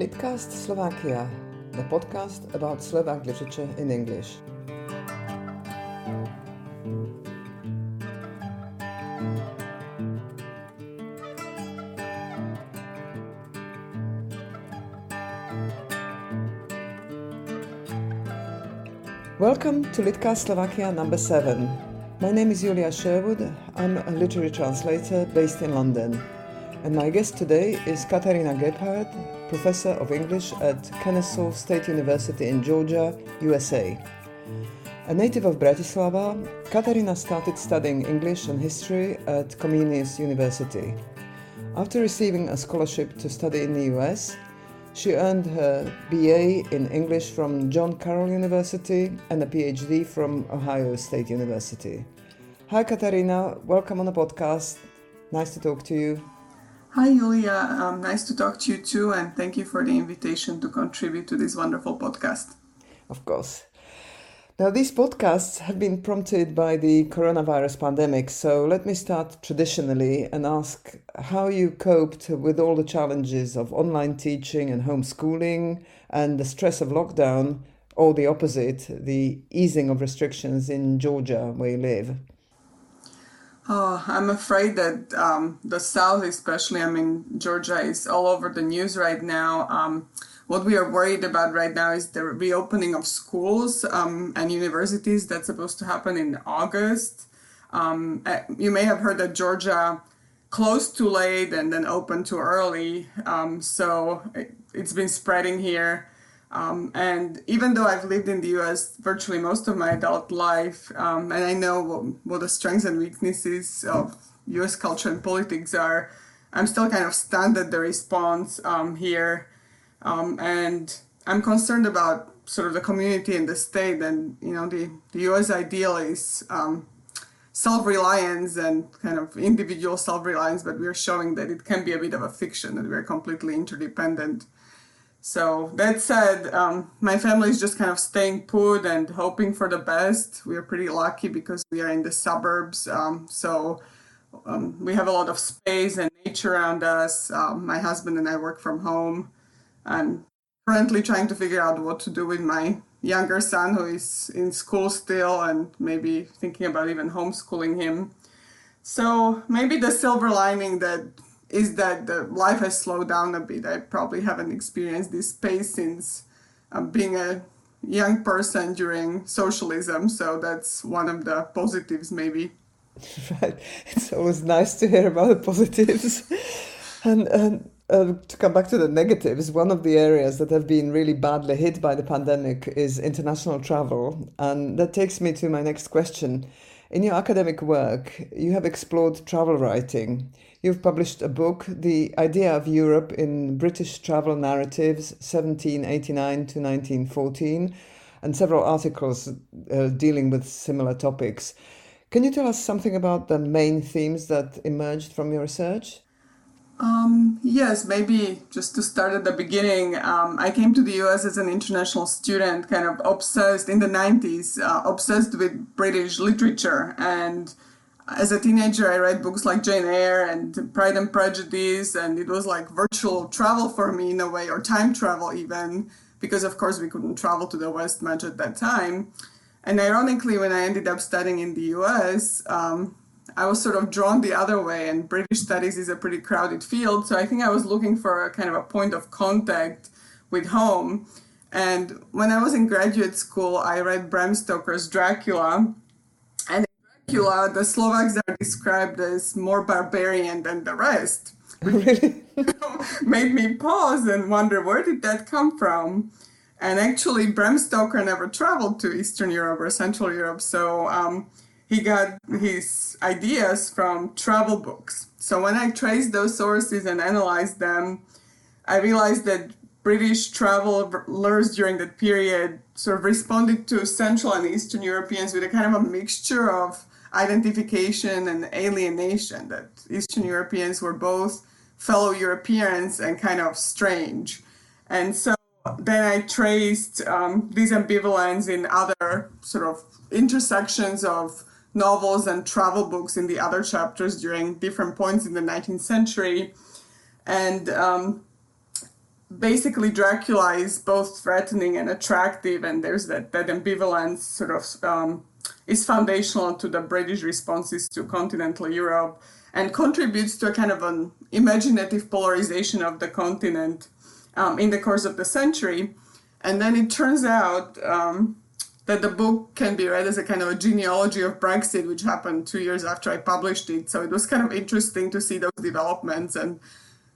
Litcast Slovakia, the podcast about Slovak literature in English. Welcome to Litcast Slovakia number 7. My name is Julia Sherwood. I'm a literary translator based in London. And my guest today is Katarina Gephardt, professor of English at Kennesaw State University in Georgia, USA. A native of Bratislava, Katarina started studying English and history at Comenius University. After receiving a scholarship to study in the US, she earned her BA in English from John Carroll University and a PhD from Ohio State University. Hi, Katarina. Welcome on the podcast. Nice to talk to you. Hi, Julia. Um, nice to talk to you too, and thank you for the invitation to contribute to this wonderful podcast. Of course. Now, these podcasts have been prompted by the coronavirus pandemic, so let me start traditionally and ask how you coped with all the challenges of online teaching and homeschooling and the stress of lockdown, or the opposite, the easing of restrictions in Georgia, where you live. Oh, I'm afraid that um, the South, especially, I mean, Georgia, is all over the news right now. Um, what we are worried about right now is the reopening of schools um, and universities that's supposed to happen in August. Um, eh, you may have heard that Georgia closed too late and then opened too early. Um, so it, it's been spreading here. Um, and even though I've lived in the US virtually most of my adult life, um, and I know what, what, the strengths and weaknesses of US culture and politics are, I'm still kind of stunned at the response um, here. Um, and I'm concerned about sort of the community and the state. And, you know, the, the US ideal is um, self reliance and kind of individual self reliance, but we're showing that it can be a bit of a fiction, that we're completely interdependent. So that said, um, my family is just kind of staying put and hoping for the best. We are pretty lucky because we are in the suburbs, um, so um, we have a lot of space and nature around us. Um, my husband and I work from home. I'm currently trying to figure out what to do with my younger son who is in school still and maybe thinking about even homeschooling him. So maybe the silver lining that is that the life has slowed down a bit. I probably haven't experienced this pace since um, being a young person during socialism. So that's one of the positives, maybe. Right. It's always nice to hear about the positives. and, and uh, to come back to the negatives, one of the areas that have been really badly hit by the pandemic is international travel. And that takes me to my next question. In your academic work, you have explored travel writing. You've published a book, The Idea of Europe in British Travel Narratives, 1789 to 1914, and several articles uh, dealing with similar topics. Can you tell us something about the main themes that emerged from your research? Um, yes, maybe just to start at the beginning. Um, I came to the US as an international student, kind of obsessed in the 90s, uh, obsessed with British literature and as a teenager, I read books like Jane Eyre and Pride and Prejudice, and it was like virtual travel for me in a way, or time travel even, because of course we couldn't travel to the West much at that time. And ironically, when I ended up studying in the US, um, I was sort of drawn the other way, and British studies is a pretty crowded field. So I think I was looking for a kind of a point of contact with home. And when I was in graduate school, I read Bram Stoker's Dracula Dracula, the Slovaks are described as more barbarian than the rest. Really? made me pause and wonder where did that come from? And actually, Bram Stoker never traveled to Eastern Europe or Central Europe, so um, he got his ideas from travel books. So when I traced those sources and analyzed them, I realized that British travelers during that period sort of responded to Central and Eastern Europeans with a kind of a mixture of identification and alienation that Eastern Europeans were both fellow Europeans and kind of strange. And so then I traced um, these ambivalence in other sort of intersections of novels and travel books in the other chapters during different points in the 19th century. And um, basically Dracula is both threatening and attractive, and there's that, that ambivalence sort of um, is foundational to the British responses to continental Europe and contributes to a kind of an imaginative polarization of the continent um, in the course of the century. And then it turns out um, that the book can be read as a kind of a genealogy of Brexit, which happened two years after I published it. So it was kind of interesting to see those developments and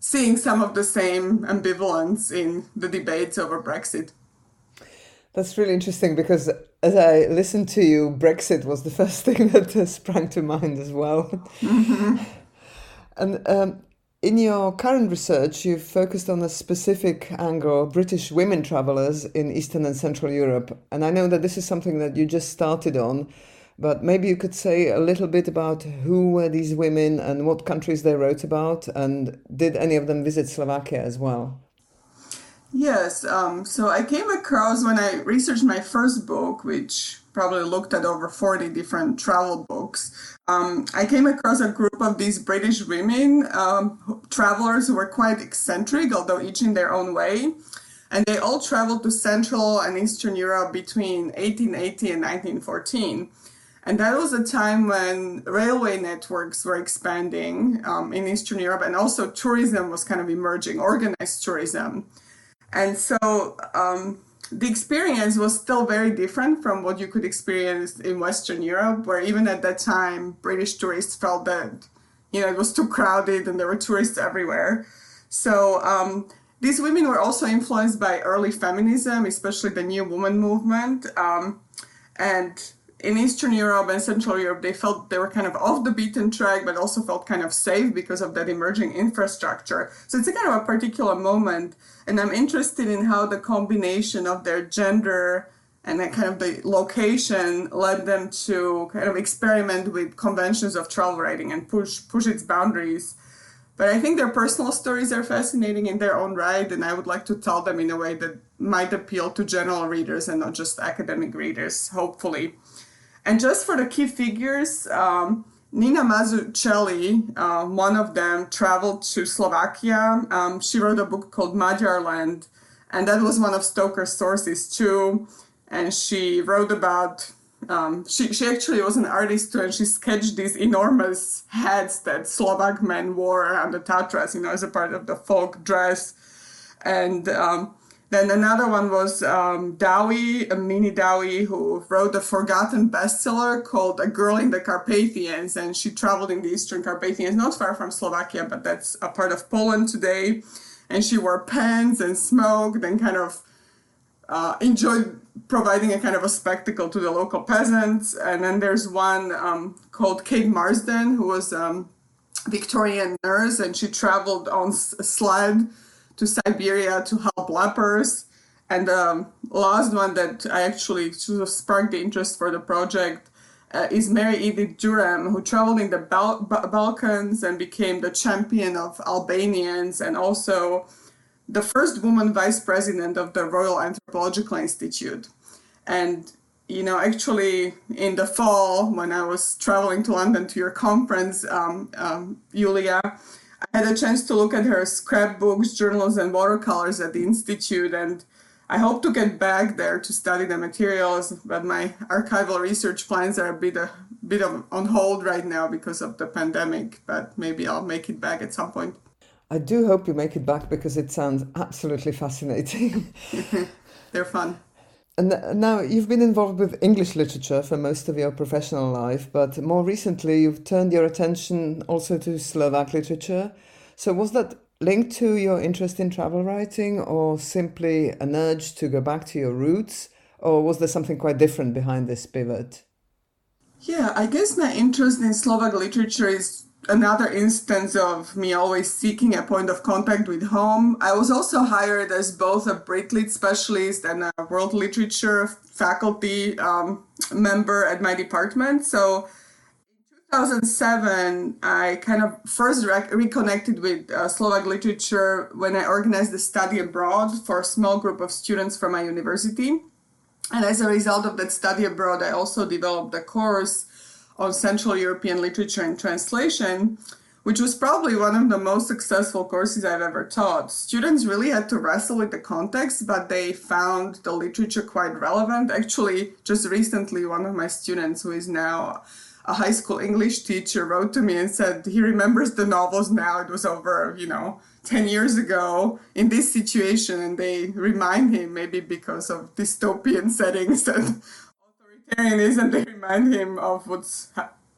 seeing some of the same ambivalence in the debates over Brexit. That's really interesting because as I listened to you, Brexit was the first thing that sprang to mind as well. Mm-hmm. And um, in your current research, you've focused on a specific angle British women travelers in Eastern and Central Europe. And I know that this is something that you just started on, but maybe you could say a little bit about who were these women and what countries they wrote about, and did any of them visit Slovakia as well? Yes. Um, so I came across when I researched my first book, which probably looked at over 40 different travel books. Um, I came across a group of these British women, um, travelers who were quite eccentric, although each in their own way. And they all traveled to Central and Eastern Europe between 1880 and 1914. And that was a time when railway networks were expanding um, in Eastern Europe, and also tourism was kind of emerging, organized tourism. And so um, the experience was still very different from what you could experience in Western Europe, where even at that time, British tourists felt that you know it was too crowded and there were tourists everywhere. So um, these women were also influenced by early feminism, especially the New Woman movement, um, and in Eastern Europe and Central Europe, they felt they were kind of off the beaten track, but also felt kind of safe because of that emerging infrastructure. So it's a kind of a particular moment. And I'm interested in how the combination of their gender and kind of the location led them to kind of experiment with conventions of travel writing and push push its boundaries. But I think their personal stories are fascinating in their own right, and I would like to tell them in a way that might appeal to general readers and not just academic readers, hopefully. And just for the key figures, um, Nina Mazuchelli, uh, one of them, traveled to Slovakia. Um, she wrote a book called Magyarland, and that was one of Stoker's sources too. And she wrote about, um, she, she actually was an artist too, and she sketched these enormous hats that Slovak men wore on the Tatras, you know, as a part of the folk dress. And um, then another one was um, Dowie, a Ménie Dowie, who wrote a forgotten bestseller called A Girl in the Carpathians. And she traveled in the Eastern Carpathians, not far from Slovakia, but that's a part of Poland today. And she wore pants and smoked and kind of uh, enjoyed providing a kind of a spectacle to the local peasants. And then there's one um, called Kate Marsden, who was a um, Victorian nurse, and she traveled on a sled to Siberia to help lepers. And the um, last one that I actually sort of sparked the interest for the project uh, is Mary Edith Durham, who traveled in the Bal- Balkans and became the champion of Albanians and also the first woman vice president of the Royal Anthropological Institute. And, you know, actually in the fall, when I was traveling to London to your conference, um, um, Julia, I had a chance to look at her scrapbooks, journals, and watercolors at the Institute, and I hope to get back there to study the materials, but my archival research plans are a bit, a bit of, on hold right now because of the pandemic, but maybe I'll make it back at some point. I do hope you make it back because it sounds absolutely fascinating. They're fun. And now you've been involved with English literature for most of your professional life, but more recently you've turned your attention also to Slovak literature. So was that linked to your interest in travel writing or simply an urge to go back to your roots? Or was there something quite different behind this pivot? Yeah, I guess my interest in Slovak literature is another instance of me always seeking a point of contact with home. I was also hired as both a Brit Lit specialist and a world literature faculty um, member at my department. So in 2007, I kind of first rec- reconnected with uh, Slovak literature when I organized a study abroad for a small group of students from my university. And as a result of that study abroad, I also developed a course on Central European literature and translation, which was probably one of the most successful courses I've ever taught. Students really had to wrestle with the context, but they found the literature quite relevant. Actually, just recently, one of my students, who is now a high school English teacher, wrote to me and said he remembers the novels now. It was over, you know, 10 years ago in this situation, and they remind him, maybe because of dystopian settings and authoritarianism, they remind him of what's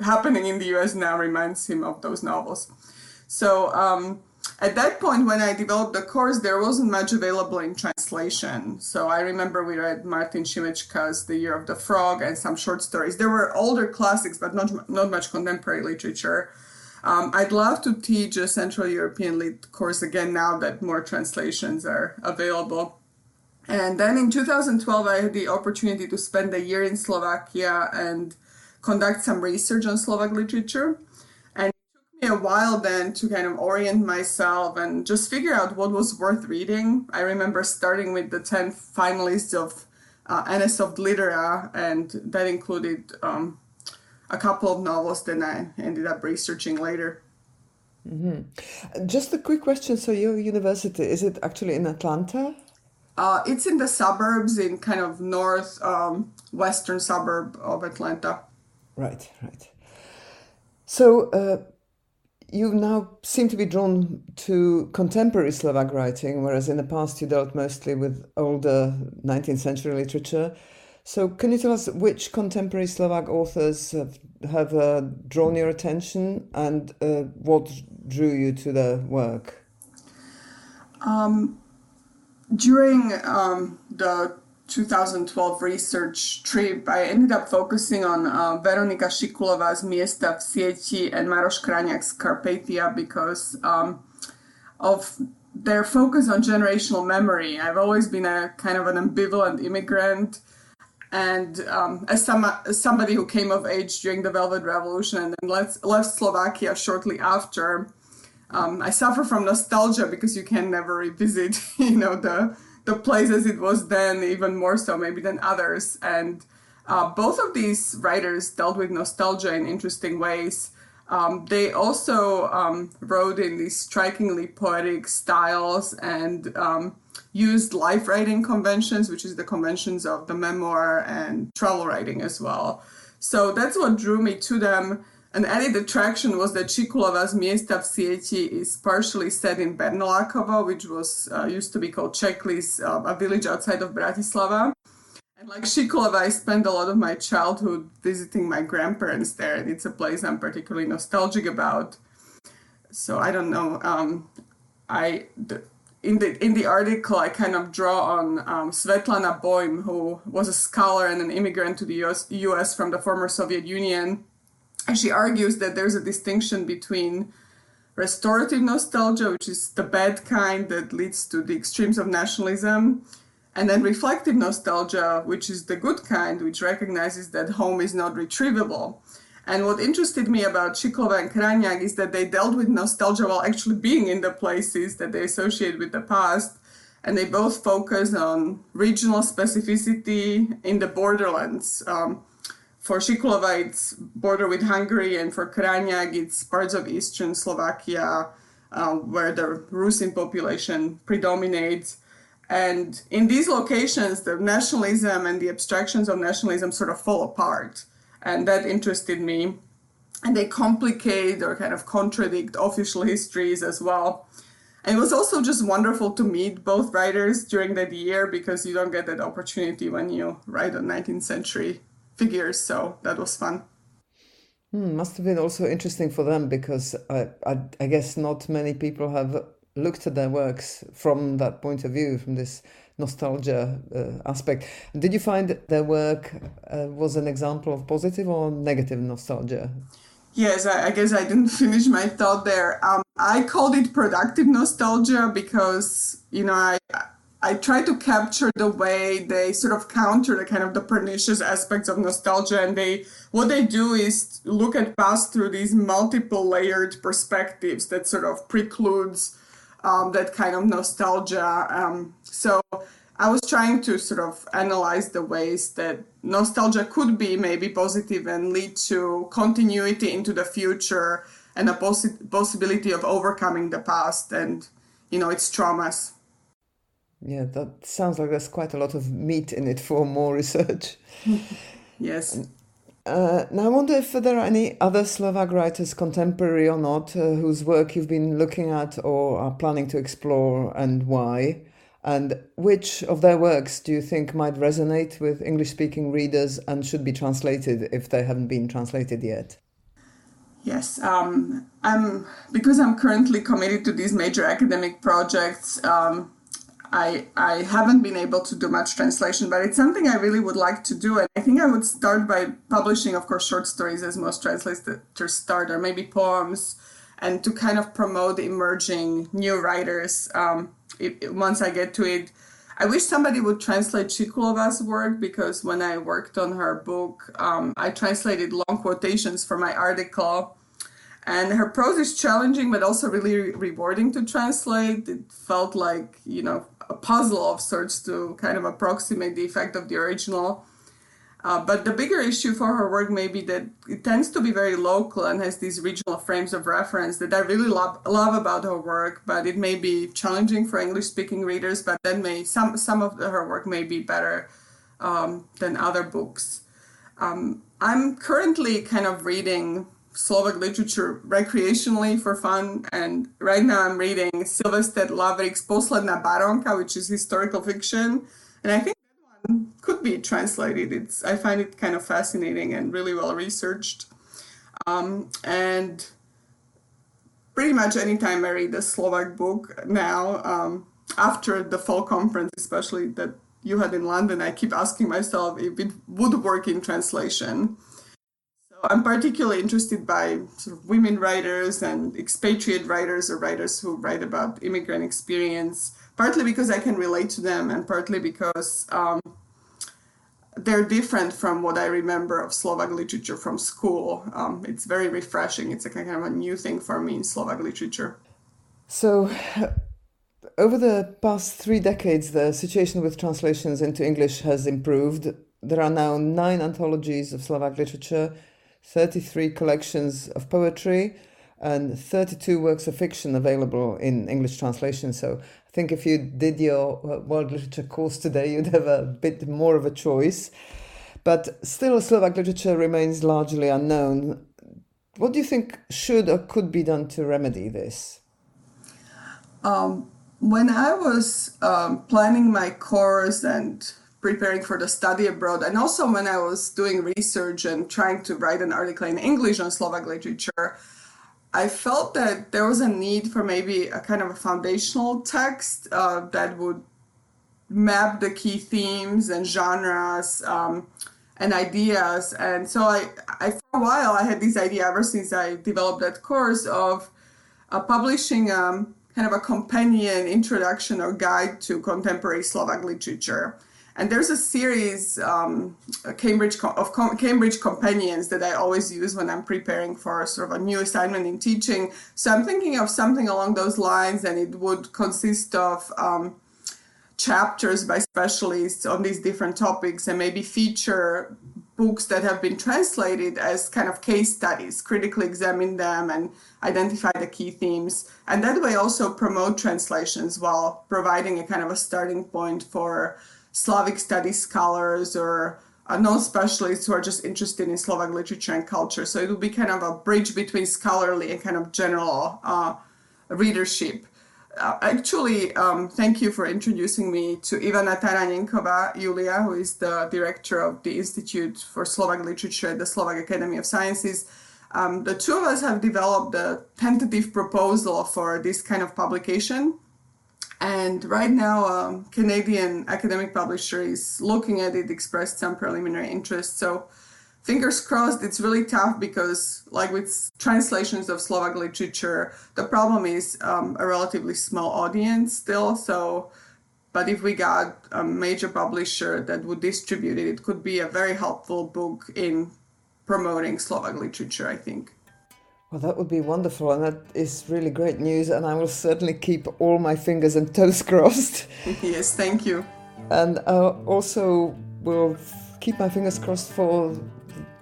happening in the US now reminds him of those novels. So um, at that point, when I developed the course, there wasn't much available in translation. So I remember we read Martin Šimečka's The Year of the Frog and some short stories. There were older classics, but not, not much contemporary literature. Um, I'd love to teach a Central European Lit course again now that more translations are available. And then in 2012, I had the opportunity to spend a year in Slovakia and conduct some research on Slovak literature. And it took me a while then to kind of orient myself and just figure out what was worth reading. I remember starting with the 10 finalists of uh, Anasoft Litera, and that included um, a couple of novels that I ended up researching later. Mm-hmm. Just a quick question. So, your university, is it actually in Atlanta? Uh, it's in the suburbs, in kind of north um, western suburb of Atlanta. Right, right. So uh, you now seem to be drawn to contemporary Slovak writing, whereas in the past you dealt mostly with older 19th century literature. So, can you tell us which contemporary Slovak authors have, have uh, drawn your attention and uh, what drew you to their work? Um, during um, the 2012 research trip, I ended up focusing on uh, Veronika Šikulová's Miesta v sieti and Maroš Krajňak's Carpathia because um, of their focus on generational memory. I've always been a kind of an ambivalent immigrant. And um, as, some, as somebody who came of age during the Velvet Revolution and then left, left Slovakia shortly after, um, I suffer from nostalgia because you can never revisit, you know, the the place as it was then, even more so maybe than others. And uh, both of these writers dealt with nostalgia in interesting ways. Um, they also um, wrote in these strikingly poetic styles and um, used life writing conventions, which is the conventions of the memoir and travel writing as well. So that's what drew me to them. An added attraction was that Šikulová's Miesta v sieti is partially set in Bernolákovo, which was uh, used to be called Čeklís, uh, a village outside of Bratislava. And like Šikulová, I spent a lot of my childhood visiting my grandparents there, and it's a place I'm particularly nostalgic about. So I don't know. Um, I the, in the in the article I kind of draw on um, Svetlana Boym, who was a scholar and an immigrant to the US, US from the former Soviet Union and she argues that there's a distinction between restorative nostalgia, which is the bad kind that leads to the extremes of nationalism, and then reflective nostalgia, which is the good kind, which recognizes that home is not retrievable. And what interested me about Šikulová and Krajňak is that they dealt with nostalgia while actually being in the places that they associate with the past. And they both focus on regional specificity in the borderlands. Um, for Šikulová, it's border with Hungary, and for Krajňak, it's parts of eastern Slovakia uh, where the Rusin population predominates. And in these locations, the nationalism and the abstractions of nationalism sort of fall apart. And that interested me. And they complicate or kind of contradict official histories as well. And it was also just wonderful to meet both writers during that year because you don't get that opportunity when you write a 19th century figures. So that was fun. Hmm, must have been also interesting for them because I, I, I, guess not many people have looked at their works from that point of view, from this nostalgia uh, aspect. Did you find their work uh, was an example of positive or negative nostalgia? Yes, I, I guess I didn't finish my thought there. Um, I called it productive nostalgia because, you know, I I try to capture the way they sort of counter the kind of the pernicious aspects of nostalgia and they what they do is look at past through these multiple layered perspectives that sort of precludes um, that kind of nostalgia. Um, so I was trying to sort of analyze the ways that nostalgia could be maybe positive and lead to continuity into the future and a possi- possibility of overcoming the past and you know its traumas. Yeah, that sounds like there's quite a lot of meat in it for more research. yes. Uh, now, I wonder if there are any other Slovak writers, contemporary or not, uh, whose work you've been looking at or are planning to explore and why. And which of their works do you think might resonate with English speaking readers and should be translated if they haven't been translated yet? Yes, um, I'm because I'm currently committed to these major academic projects. Um, I I haven't been able to do much translation, but it's something I really would like to do. And I think I would start by publishing, of course, short stories as most translators start, or maybe poems, and to kind of promote emerging new writers. Um, it, once I get to it, I wish somebody would translate Šikulová's work because when I worked on her book, um, I translated long quotations for my article. And her prose is challenging, but also really rewarding to translate. It felt like, you know, a puzzle of sorts to kind of approximate the effect of the original. Uh, but the bigger issue for her work may be that it tends to be very local and has these regional frames of reference that I really love, love about her work. But it may be challenging for English-speaking readers. But then may some some of the, her work may be better um, than other books. Um, I'm currently kind of reading Slovak literature recreationally for fun. And right now I'm reading Silvester Lavrík's Posledná barónka, which is historical fiction. And I think that one could be translated. It's I find it kind of fascinating and really well researched. Um, and pretty much anytime I read a Slovak book now, um, after the fall conference, especially that you had in London, I keep asking myself if it would work in translation. I'm particularly interested by sort of women writers and expatriate writers or writers who write about immigrant experience, partly because I can relate to them and partly because um, they're different from what I remember of Slovak literature from school. Um, it's very refreshing. It's a kind of a new thing for me in Slovak literature. So, over the past three decades, the situation with translations into English has improved. There are now nine anthologies of Slovak literature 33 collections of poetry, and 32 works of fiction available in English translation. So I think if you did your uh, world literature course today, you'd have a bit more of a choice. But still, Slovak literature remains largely unknown. What do you think should or could be done to remedy this? Um, when I was um, planning my course and preparing for the study abroad and also when I was doing research and trying to write an article in English on Slovak literature, I felt that there was a need for maybe a kind of a foundational text uh, that would map the key themes and genres um, and ideas. And so I, I, for a while, I had this idea ever since I developed that course of uh, publishing um, kind of a companion introduction or guide to contemporary Slovak literature. And there's a series, um, Cambridge of Cambridge companions that I always use when I'm preparing for sort of a new assignment in teaching. So I'm thinking of something along those lines, and it would consist of um, chapters by specialists on these different topics, and maybe feature books that have been translated as kind of case studies, critically examine them and identify the key themes, and that way also promote translations while providing a kind of a starting point for Slavic studies scholars or uh, non-specialists who are just interested in Slovak literature and culture. So it will be kind of a bridge between scholarly and kind of general uh, readership. Uh, actually, um, thank you for introducing me to Ivana Taranenková, Julia, who is the director of the Institute for Slovak Literature at the Slovak Academy of Sciences. Um, the two of us have developed a tentative proposal for this kind of publication and right now, um, Canadian academic publisher is looking at it, expressed some preliminary interest. So, fingers crossed, it's really tough because, like with translations of Slovak literature, the problem is um, a relatively small audience still. So, but if we got a major publisher that would distribute it, it could be a very helpful book in promoting Slovak literature, I think. Well, that would be wonderful, and that is really great news. And I will certainly keep all my fingers and toes crossed. yes, thank you. And I also will keep my fingers crossed for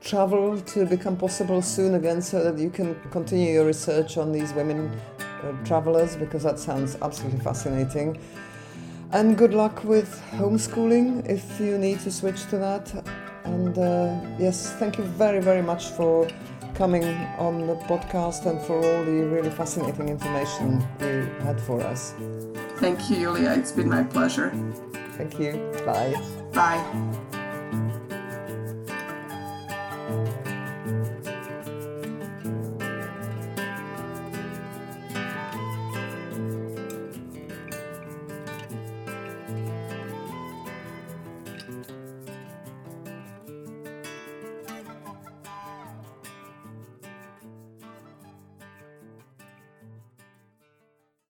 travel to become possible soon again so that you can continue your research on these women uh, travelers because that sounds absolutely fascinating. And good luck with homeschooling if you need to switch to that. And uh, yes, thank you very, very much for coming on the podcast and for all the really fascinating information you had for us. Thank you, Julia. It's been my pleasure. Thank you. Bye. Bye.